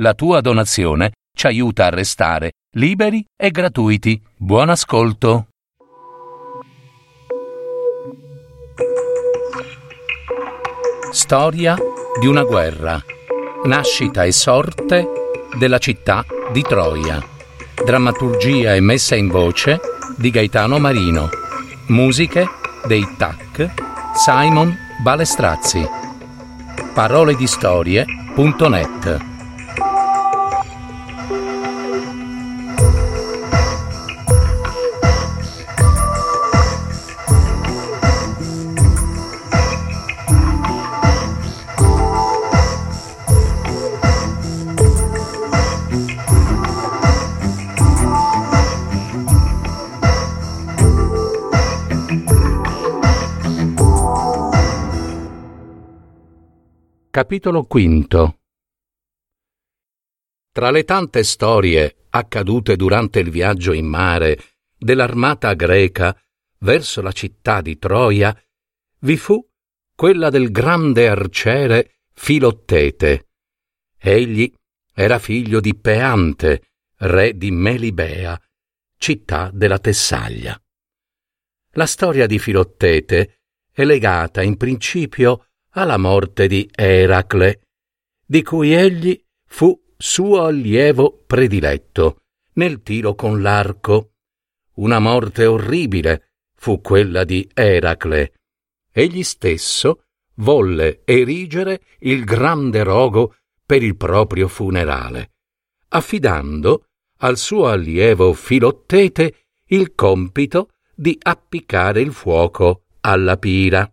La tua donazione ci aiuta a restare liberi e gratuiti. Buon ascolto. Storia di una guerra. Nascita e sorte della città di Troia. Drammaturgia e messa in voce di Gaetano Marino. Musiche dei TAC Simon Balestrazzi. Parole di storie.net Capitolo V Tra le tante storie accadute durante il viaggio in mare dell'armata greca verso la città di Troia, vi fu quella del grande arciere Filottete. Egli era figlio di Peante, re di Melibea, città della Tessaglia. La storia di Filottete è legata in principio alla morte di Eracle, di cui egli fu suo allievo prediletto nel tiro con l'arco. Una morte orribile fu quella di Eracle. Egli stesso volle erigere il grande rogo per il proprio funerale, affidando al suo allievo Filottete il compito di appiccare il fuoco alla pira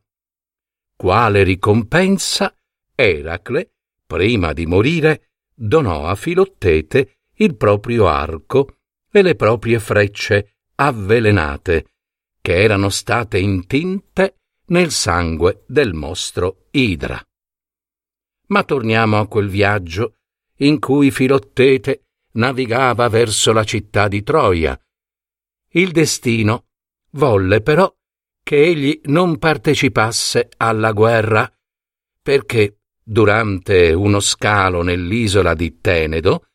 quale ricompensa Eracle, prima di morire, donò a Filottete il proprio arco e le proprie frecce avvelenate, che erano state intinte nel sangue del mostro Idra. Ma torniamo a quel viaggio in cui Filottete navigava verso la città di Troia. Il destino volle però che egli non partecipasse alla guerra, perché durante uno scalo nell'isola di Tenedo,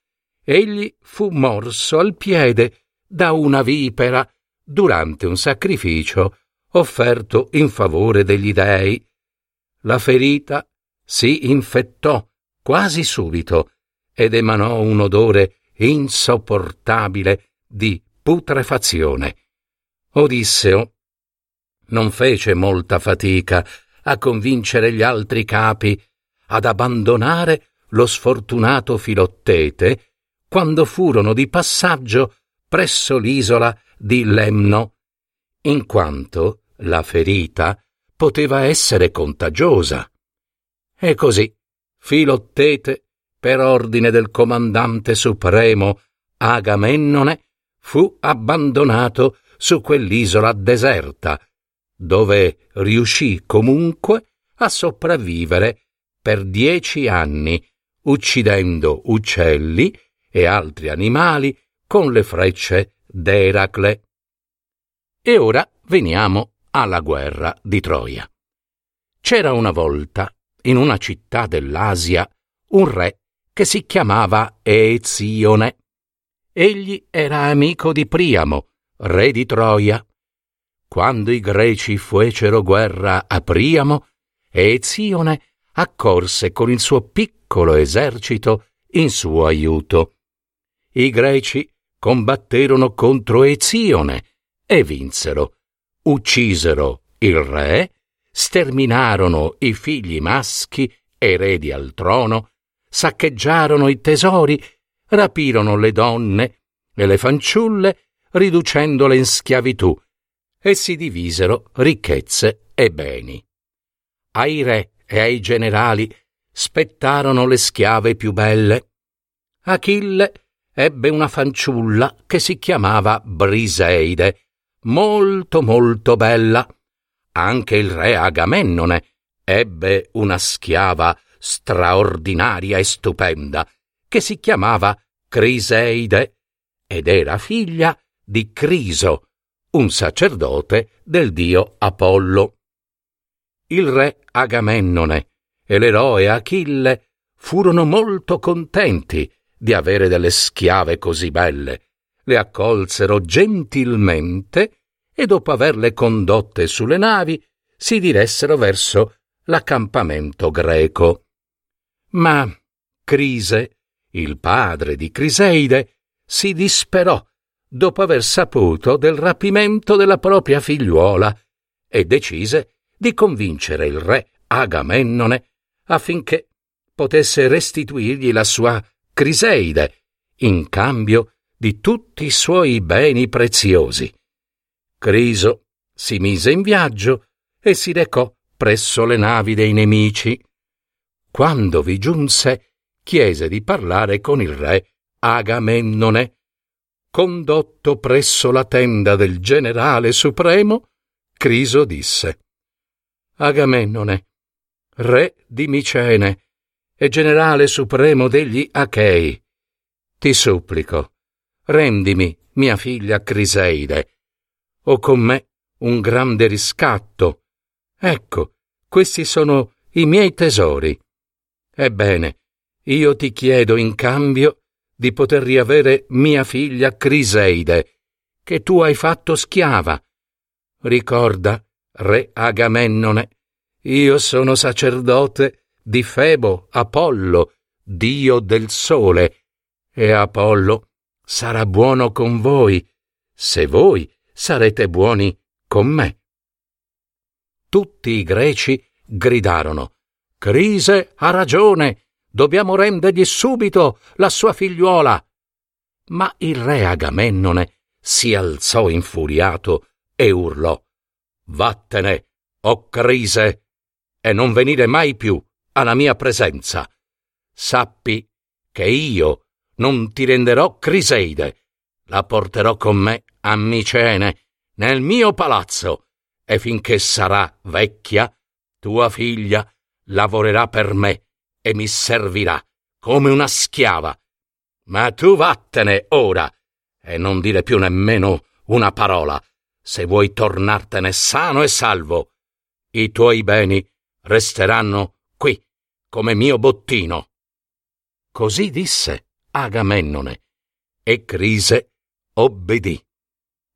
egli fu morso al piede da una vipera durante un sacrificio offerto in favore degli dei. La ferita si infettò quasi subito ed emanò un odore insopportabile di putrefazione. Odisseo non fece molta fatica a convincere gli altri capi ad abbandonare lo sfortunato Filottete quando furono di passaggio presso l'isola di Lemno, in quanto la ferita poteva essere contagiosa. E così Filottete, per ordine del comandante supremo Agamennone, fu abbandonato su quell'isola deserta, dove riuscì comunque a sopravvivere per dieci anni, uccidendo uccelli e altri animali con le frecce d'Eracle. E ora veniamo alla guerra di Troia. C'era una volta, in una città dell'Asia, un re che si chiamava Ezione. Egli era amico di Priamo, re di Troia, quando i greci fecero guerra a Priamo, Ezione accorse con il suo piccolo esercito in suo aiuto. I greci combatterono contro Ezione e vinsero. Uccisero il re, sterminarono i figli maschi eredi al trono, saccheggiarono i tesori, rapirono le donne e le fanciulle, riducendole in schiavitù e si divisero ricchezze e beni. Ai re e ai generali spettarono le schiave più belle. Achille ebbe una fanciulla che si chiamava Briseide, molto molto bella. Anche il re Agamennone ebbe una schiava straordinaria e stupenda, che si chiamava Criseide, ed era figlia di Criso, un sacerdote del dio Apollo. Il re Agamennone e l'eroe Achille furono molto contenti di avere delle schiave così belle, le accolsero gentilmente e dopo averle condotte sulle navi si diressero verso l'accampamento greco. Ma Crise, il padre di Criseide, si disperò dopo aver saputo del rapimento della propria figliuola e decise di convincere il re Agamennone affinché potesse restituirgli la sua Criseide in cambio di tutti i suoi beni preziosi. Criso si mise in viaggio e si recò presso le navi dei nemici. Quando vi giunse, chiese di parlare con il re Agamennone. Condotto presso la tenda del generale supremo, Criso disse Agamennone, re di Micene e generale supremo degli Achei, ti supplico, rendimi mia figlia Criseide, o con me un grande riscatto. Ecco, questi sono i miei tesori. Ebbene, io ti chiedo in cambio di poter riavere mia figlia Criseide, che tu hai fatto schiava. Ricorda, re Agamennone, io sono sacerdote di Febo Apollo, dio del sole, e Apollo sarà buono con voi, se voi sarete buoni con me. Tutti i greci gridarono Crise ha ragione, dobbiamo rendergli subito la sua figliuola. Ma il re Agamennone si alzò infuriato e urlò Vattene, o Crise, e non venire mai più alla mia presenza. Sappi che io non ti renderò Criseide, la porterò con me a Micene, nel mio palazzo, e finché sarà vecchia, tua figlia lavorerà per me e mi servirà come una schiava. Ma tu vattene ora e non dire più nemmeno una parola, se vuoi tornartene sano e salvo. I tuoi beni resteranno qui come mio bottino. Così disse Agamennone, e Crise obbedì.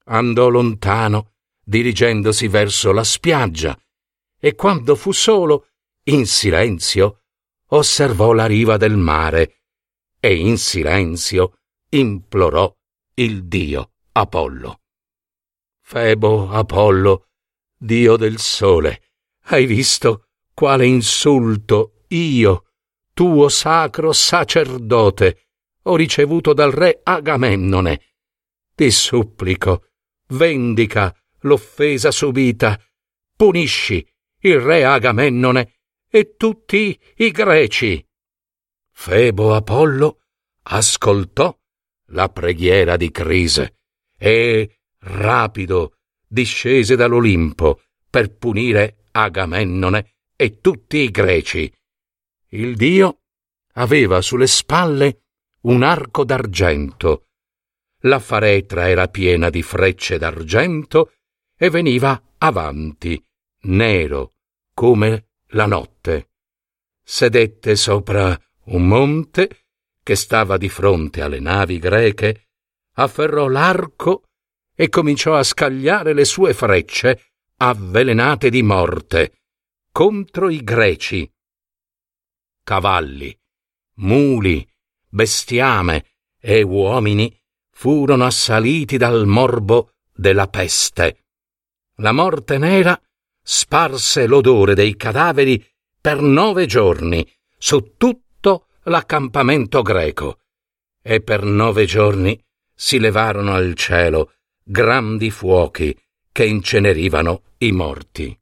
Andò lontano, dirigendosi verso la spiaggia, e quando fu solo, in silenzio, osservò la riva del mare e in silenzio implorò il dio Apollo. Febo Apollo, dio del sole, hai visto quale insulto io, tuo sacro sacerdote, ho ricevuto dal re Agamennone. Ti supplico, vendica l'offesa subita, punisci il re Agamennone e tutti i greci. Febo Apollo ascoltò la preghiera di Crise e, rapido, discese dall'Olimpo per punire Agamennone e tutti i greci. Il dio aveva sulle spalle un arco d'argento. La faretra era piena di frecce d'argento e veniva avanti, nero come la notte. Sedette sopra un monte che stava di fronte alle navi greche, afferrò l'arco e cominciò a scagliare le sue frecce avvelenate di morte contro i greci. Cavalli, muli, bestiame e uomini furono assaliti dal morbo della peste. La morte nera sparse l'odore dei cadaveri per nove giorni su tutto l'accampamento greco e per nove giorni si levarono al cielo grandi fuochi che incenerivano i morti.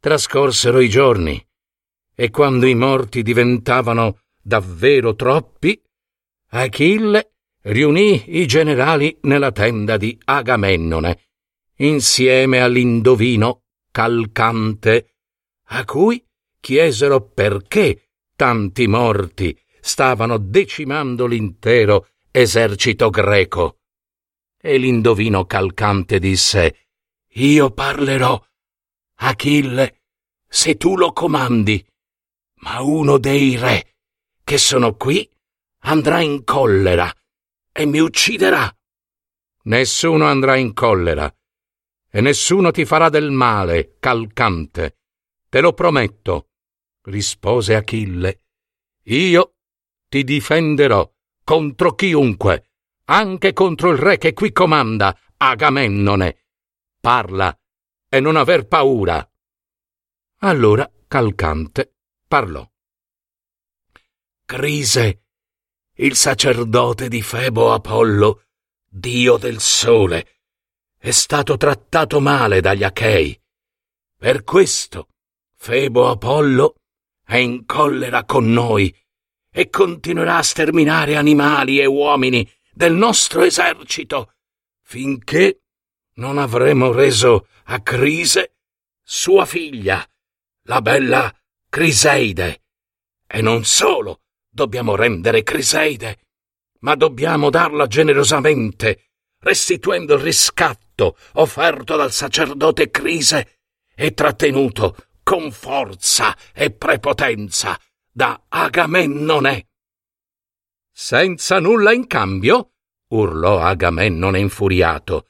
Trascorsero i giorni e quando i morti diventavano davvero troppi, Achille riunì i generali nella tenda di Agamennone insieme all'indovino Calcante, a cui chiesero perché tanti morti stavano decimando l'intero esercito greco. E l'indovino Calcante disse Io parlerò, Achille, se tu lo comandi, ma uno dei re che sono qui andrà in collera e mi ucciderà. Nessuno andrà in collera e nessuno ti farà del male, calcante. Te lo prometto, rispose Achille. Io ti difenderò contro chiunque, anche contro il re che qui comanda, Agamennone. Parla e non aver paura. Allora Calcante parlò. Crise, il sacerdote di Febo Apollo, dio del sole, è stato trattato male dagli Achei. Per questo Febo Apollo è in collera con noi e continuerà a sterminare animali e uomini del nostro esercito finché non avremo reso a Crise sua figlia, la bella Criseide. E non solo dobbiamo rendere Criseide, ma dobbiamo darla generosamente, restituendo il riscatto offerto dal sacerdote Crise e trattenuto con forza e prepotenza da Agamennone. Senza nulla in cambio? urlò Agamennone infuriato.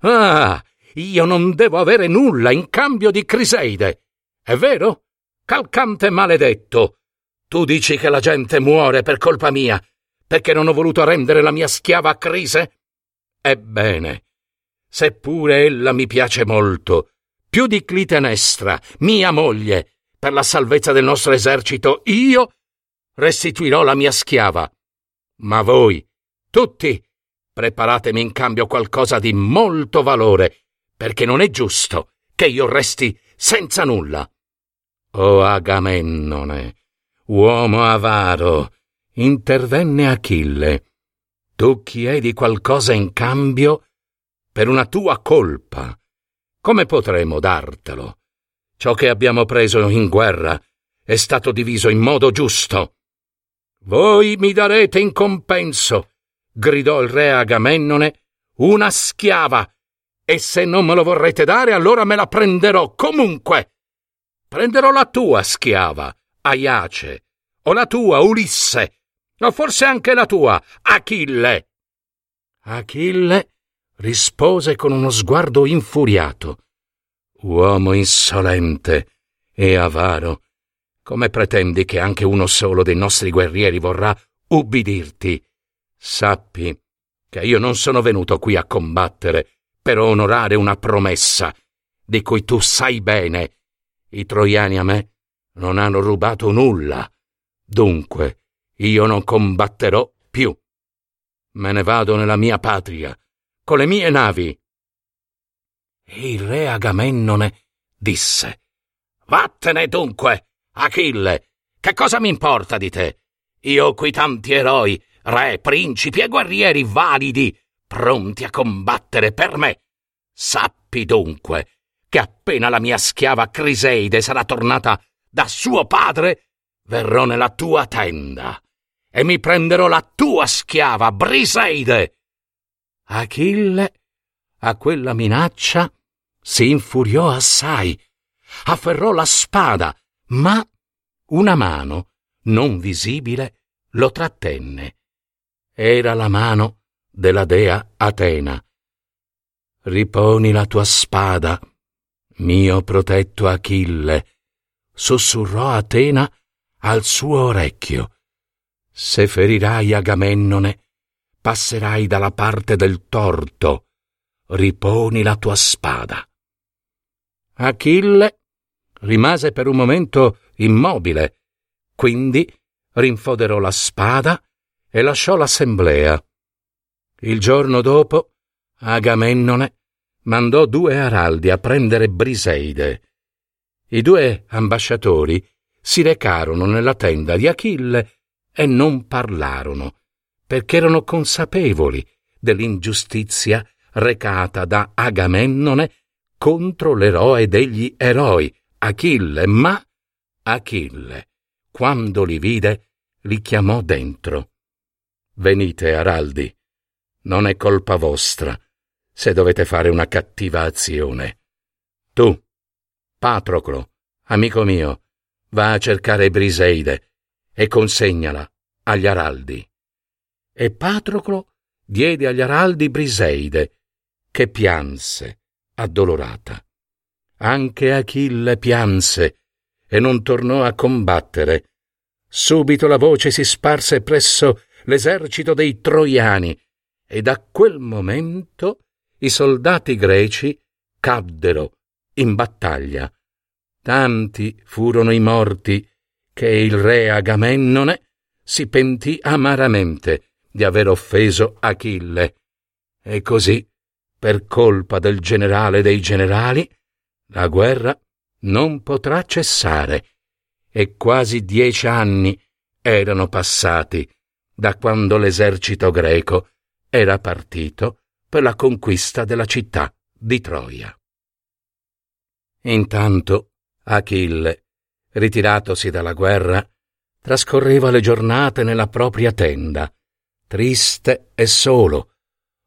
Ah, io non devo avere nulla in cambio di Criseide. È vero? Calcante maledetto. Tu dici che la gente muore per colpa mia, perché non ho voluto rendere la mia schiava a Crise? Ebbene, seppure ella mi piace molto, più di Clitenestra, mia moglie, per la salvezza del nostro esercito, io restituirò la mia schiava. Ma voi, tutti, preparatemi in cambio qualcosa di molto valore, perché non è giusto che io resti senza nulla. O Agamennone, uomo avaro, intervenne Achille. Tu chiedi qualcosa in cambio per una tua colpa come potremo dartelo? Ciò che abbiamo preso in guerra è stato diviso in modo giusto. Voi mi darete in compenso, gridò il re Agamennone, una schiava, e se non me lo vorrete dare, allora me la prenderò comunque. Prenderò la tua schiava, Aiace, o la tua, Ulisse, o forse anche la tua, Achille. Achille rispose con uno sguardo infuriato. Uomo insolente e avaro, come pretendi che anche uno solo dei nostri guerrieri vorrà ubbidirti? Sappi che io non sono venuto qui a combattere per onorare una promessa di cui tu sai bene. I troiani a me non hanno rubato nulla. Dunque, io non combatterò più. Me ne vado nella mia patria con le mie navi. E il re Agamennone disse: Vattene dunque, Achille, che cosa mi importa di te? Io ho qui tanti eroi, re, principi e guerrieri validi, pronti a combattere per me. Sappi dunque che appena la mia schiava Criseide sarà tornata da suo padre, verrò nella tua tenda e mi prenderò la tua schiava Briseide Achille, a quella minaccia, si infuriò assai, afferrò la spada, ma una mano, non visibile, lo trattenne. Era la mano della dea Atena. Riponi la tua spada, mio protetto Achille, sussurrò Atena al suo orecchio. Se ferirai Agamennone, passerai dalla parte del torto, riponi la tua spada. Achille rimase per un momento immobile, quindi rinfoderò la spada e lasciò l'assemblea. Il giorno dopo Agamennone mandò due araldi a prendere Briseide. I due ambasciatori si recarono nella tenda di Achille e non parlarono perché erano consapevoli dell'ingiustizia recata da Agamennone contro l'eroe degli eroi, Achille, ma Achille, quando li vide, li chiamò dentro. Venite, Araldi, non è colpa vostra se dovete fare una cattiva azione. Tu, Patroclo, amico mio, va a cercare Briseide e consegnala agli Araldi. e Patroclo diede agli araldi Briseide, che pianse, addolorata. Anche Achille pianse e non tornò a combattere. Subito la voce si sparse presso l'esercito dei Troiani e da quel momento i soldati greci caddero in battaglia. Tanti furono i morti che il re Agamennone si pentì amaramente di aver offeso Achille. E così, per colpa del generale dei generali, la guerra non potrà cessare. E quasi dieci anni erano passati da quando l'esercito greco era partito per la conquista della città di Troia. Intanto Achille, ritiratosi dalla guerra, trascorreva le giornate nella propria tenda, triste e solo,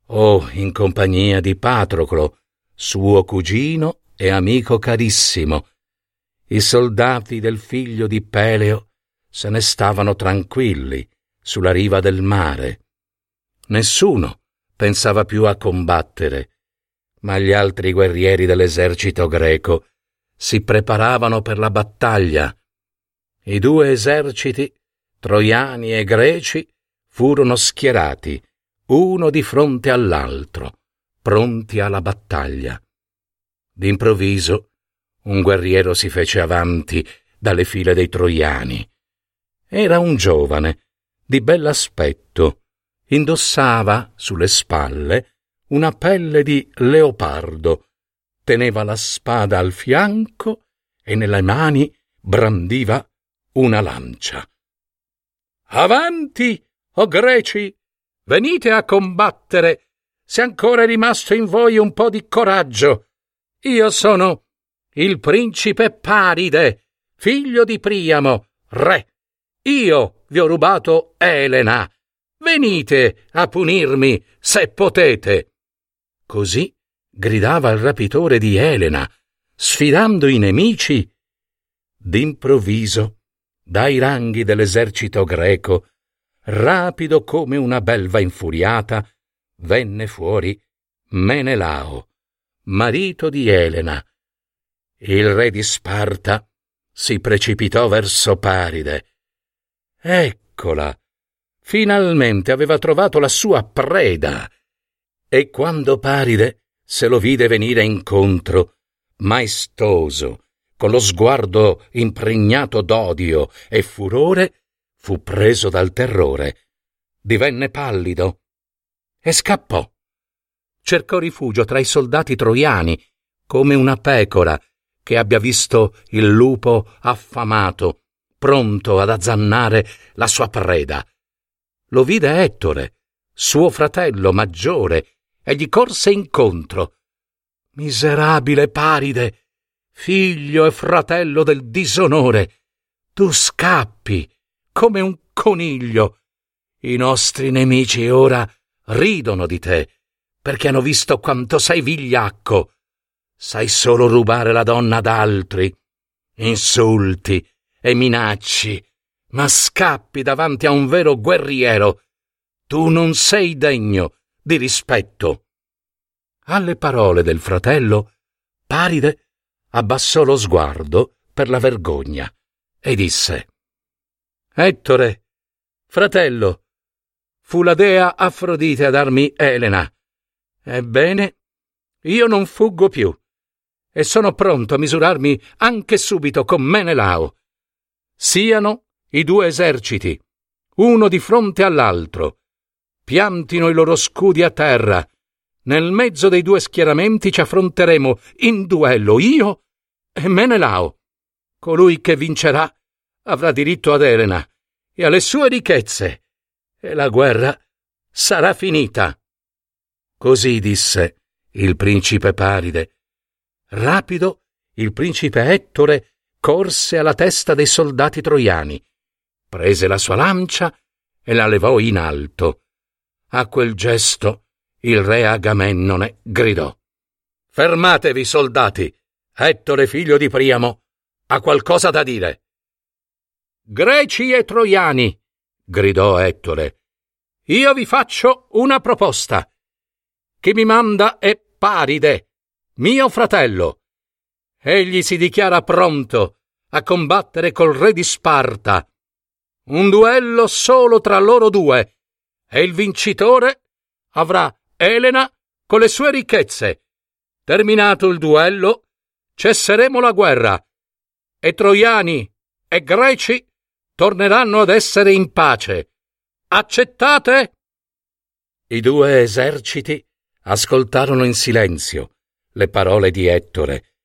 o in compagnia di Patroclo, suo cugino e amico carissimo. I soldati del figlio di Peleo se ne stavano tranquilli sulla riva del mare. Nessuno pensava più a combattere, ma gli altri guerrieri dell'esercito greco si preparavano per la battaglia. I due eserciti, troiani e greci, furono schierati, uno di fronte all'altro, pronti alla battaglia. D'improvviso un guerriero si fece avanti dalle file dei troiani. Era un giovane, di bell'aspetto, indossava sulle spalle una pelle di leopardo teneva la spada al fianco e nelle mani brandiva una lancia. Avanti, o oh greci! Venite a combattere, se ancora è rimasto in voi un po' di coraggio. Io sono il principe Paride, figlio di Priamo, re. Io vi ho rubato Elena. Venite a punirmi se potete. Così gridava il rapitore di Elena, sfidando i nemici. D'improvviso, dai ranghi dell'esercito greco, rapido come una belva infuriata, venne fuori Menelao, marito di Elena. Il re di Sparta si precipitò verso Paride. Eccola! Finalmente aveva trovato la sua preda. E quando Paride se lo vide venire incontro, maestoso, con lo sguardo impregnato d'odio e furore, fu preso dal terrore, divenne pallido e scappò. Cercò rifugio tra i soldati troiani, come una pecora che abbia visto il lupo affamato, pronto ad azzannare la sua preda. Lo vide Ettore, suo fratello maggiore, e gli corse incontro. Miserabile Paride, figlio e fratello del disonore, tu scappi come un coniglio. I nostri nemici ora ridono di te, perché hanno visto quanto sei vigliacco. Sai solo rubare la donna ad altri, insulti e minacci, ma scappi davanti a un vero guerriero. Tu non sei degno di rispetto. Alle parole del fratello, Paride abbassò lo sguardo per la vergogna e disse Ettore, fratello, fu la dea Afrodite a darmi Elena. Ebbene, io non fuggo più e sono pronto a misurarmi anche subito con Menelao. Siano i due eserciti, uno di fronte all'altro, piantino i loro scudi a terra. Nel mezzo dei due schieramenti ci affronteremo in duello io e Menelao. Colui che vincerà avrà diritto ad Elena e alle sue ricchezze, e la guerra sarà finita. Così disse il principe Paride. Rapido il principe Ettore corse alla testa dei soldati troiani, prese la sua lancia e la levò in alto a quel gesto il re Agamennone gridò Fermatevi, soldati! Ettore figlio di Priamo ha qualcosa da dire. Greci e troiani! gridò Ettore. io vi faccio una proposta. Chi mi manda è Paride, mio fratello. Egli si dichiara pronto a combattere col re di Sparta. Un duello solo tra loro due, e il vincitore avrà Elena con le sue ricchezze. Terminato il duello, cesseremo la guerra, e troiani e greci torneranno ad essere in pace. Accettate? I due eserciti ascoltarono in silenzio le parole di Ettore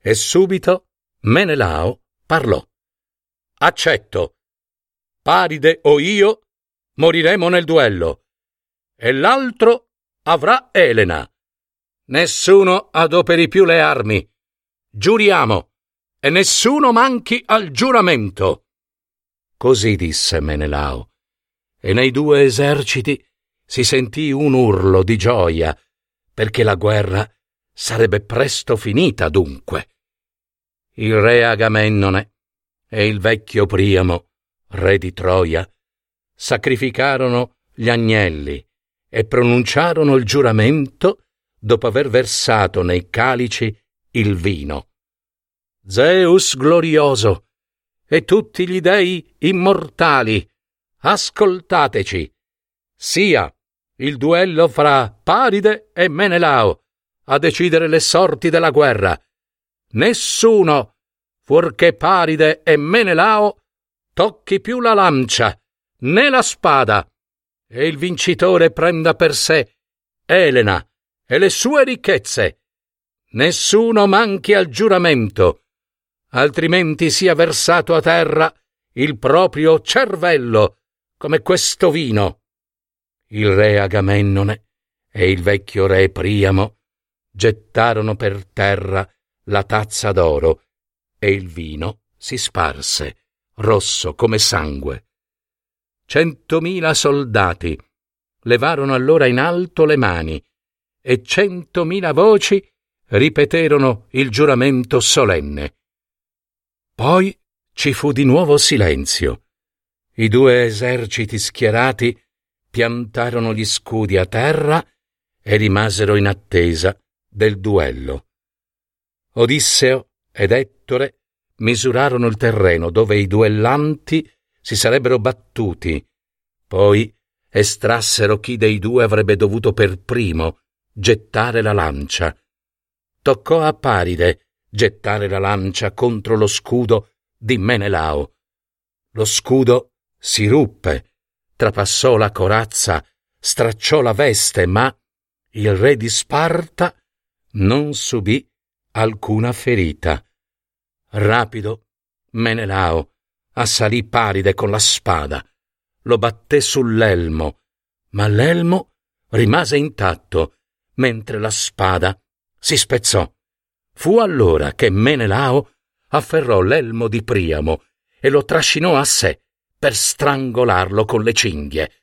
e subito Menelao parlò. Accetto. Paride o io moriremo nel duello e l'altro avrà Elena. Nessuno adoperi più le armi. Giuriamo e nessuno manchi al giuramento. Così disse Menelao, e nei due eserciti si sentì un urlo di gioia, perché la guerra sarebbe presto finita dunque. Il re Agamennone e il vecchio Priamo, re di Troia, sacrificarono gli agnelli e pronunciarono il giuramento dopo aver versato nei calici il vino. Zeus glorioso e tutti gli dei immortali, ascoltateci. Sia il duello fra Paride e Menelao a decidere le sorti della guerra. Nessuno, fuorché Paride e Menelao, tocchi più la lancia, né la spada, e il vincitore prenda per sé Elena e le sue ricchezze. Nessuno manchi al giuramento, altrimenti sia versato a terra il proprio cervello, come questo vino. Il re Agamennone e il vecchio re Priamo gettarono per terra la tazza d'oro e il vino si sparse, rosso come sangue. Centomila soldati levarono allora in alto le mani e centomila voci ripeterono il giuramento solenne. Poi ci fu di nuovo silenzio. I due eserciti schierati piantarono gli scudi a terra e rimasero in attesa del duello. Odisseo ed Ettore misurarono il terreno dove i duellanti si sarebbero battuti, poi estrassero chi dei due avrebbe dovuto per primo gettare la lancia. Toccò a Paride gettare la lancia contro lo scudo di Menelao. Lo scudo si ruppe trapassò la corazza, stracciò la veste, ma il re di Sparta non subì alcuna ferita. Rapido, Menelao assalì Paride con la spada, lo batté sull'elmo, ma l'elmo rimase intatto, mentre la spada si spezzò. Fu allora che Menelao afferrò l'elmo di Priamo e lo trascinò a sé, per strangolarlo con le cinghie.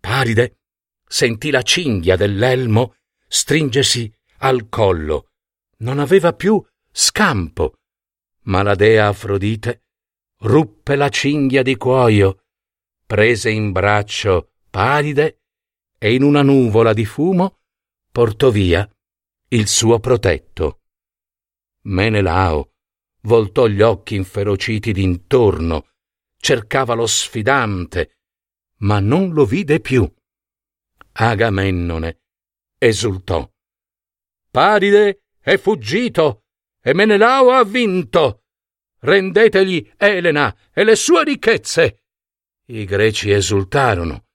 Paride sentì la cinghia dell'elmo stringersi al collo. Non aveva più scampo. Ma la dea Afrodite ruppe la cinghia di cuoio, prese in braccio Paride e in una nuvola di fumo portò via il suo protetto. Menelao voltò gli occhi inferociti d'intorno cercava lo sfidante, ma non lo vide più. Agamennone esultò. Paride è fuggito e Menelao ha vinto. Rendetegli Elena e le sue ricchezze. I greci esultarono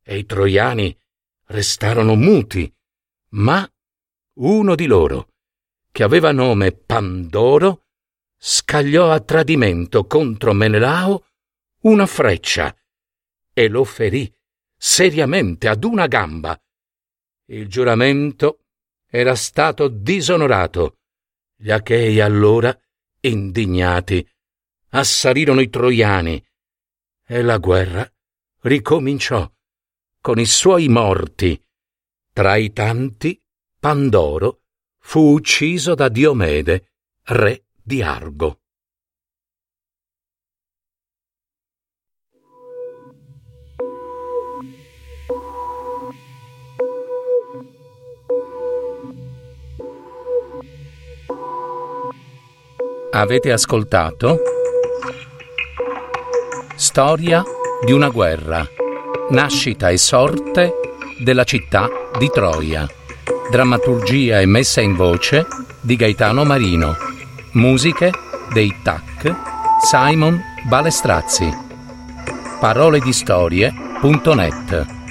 e i troiani restarono muti, ma uno di loro, che aveva nome Pandoro, scagliò a tradimento contro Menelao una freccia e lo ferì seriamente ad una gamba. Il giuramento era stato disonorato. Gli Achei allora, indignati, assalirono i troiani e la guerra ricominciò con i suoi morti. Tra i tanti, Pandoro fu ucciso da Diomede, re di Argo. Avete ascoltato? Storia di una guerra. Nascita e sorte della città di Troia. Drammaturgia e messa in voce di Gaetano Marino. Musiche dei TAC Simon Balestrazzi. Parole di storie.net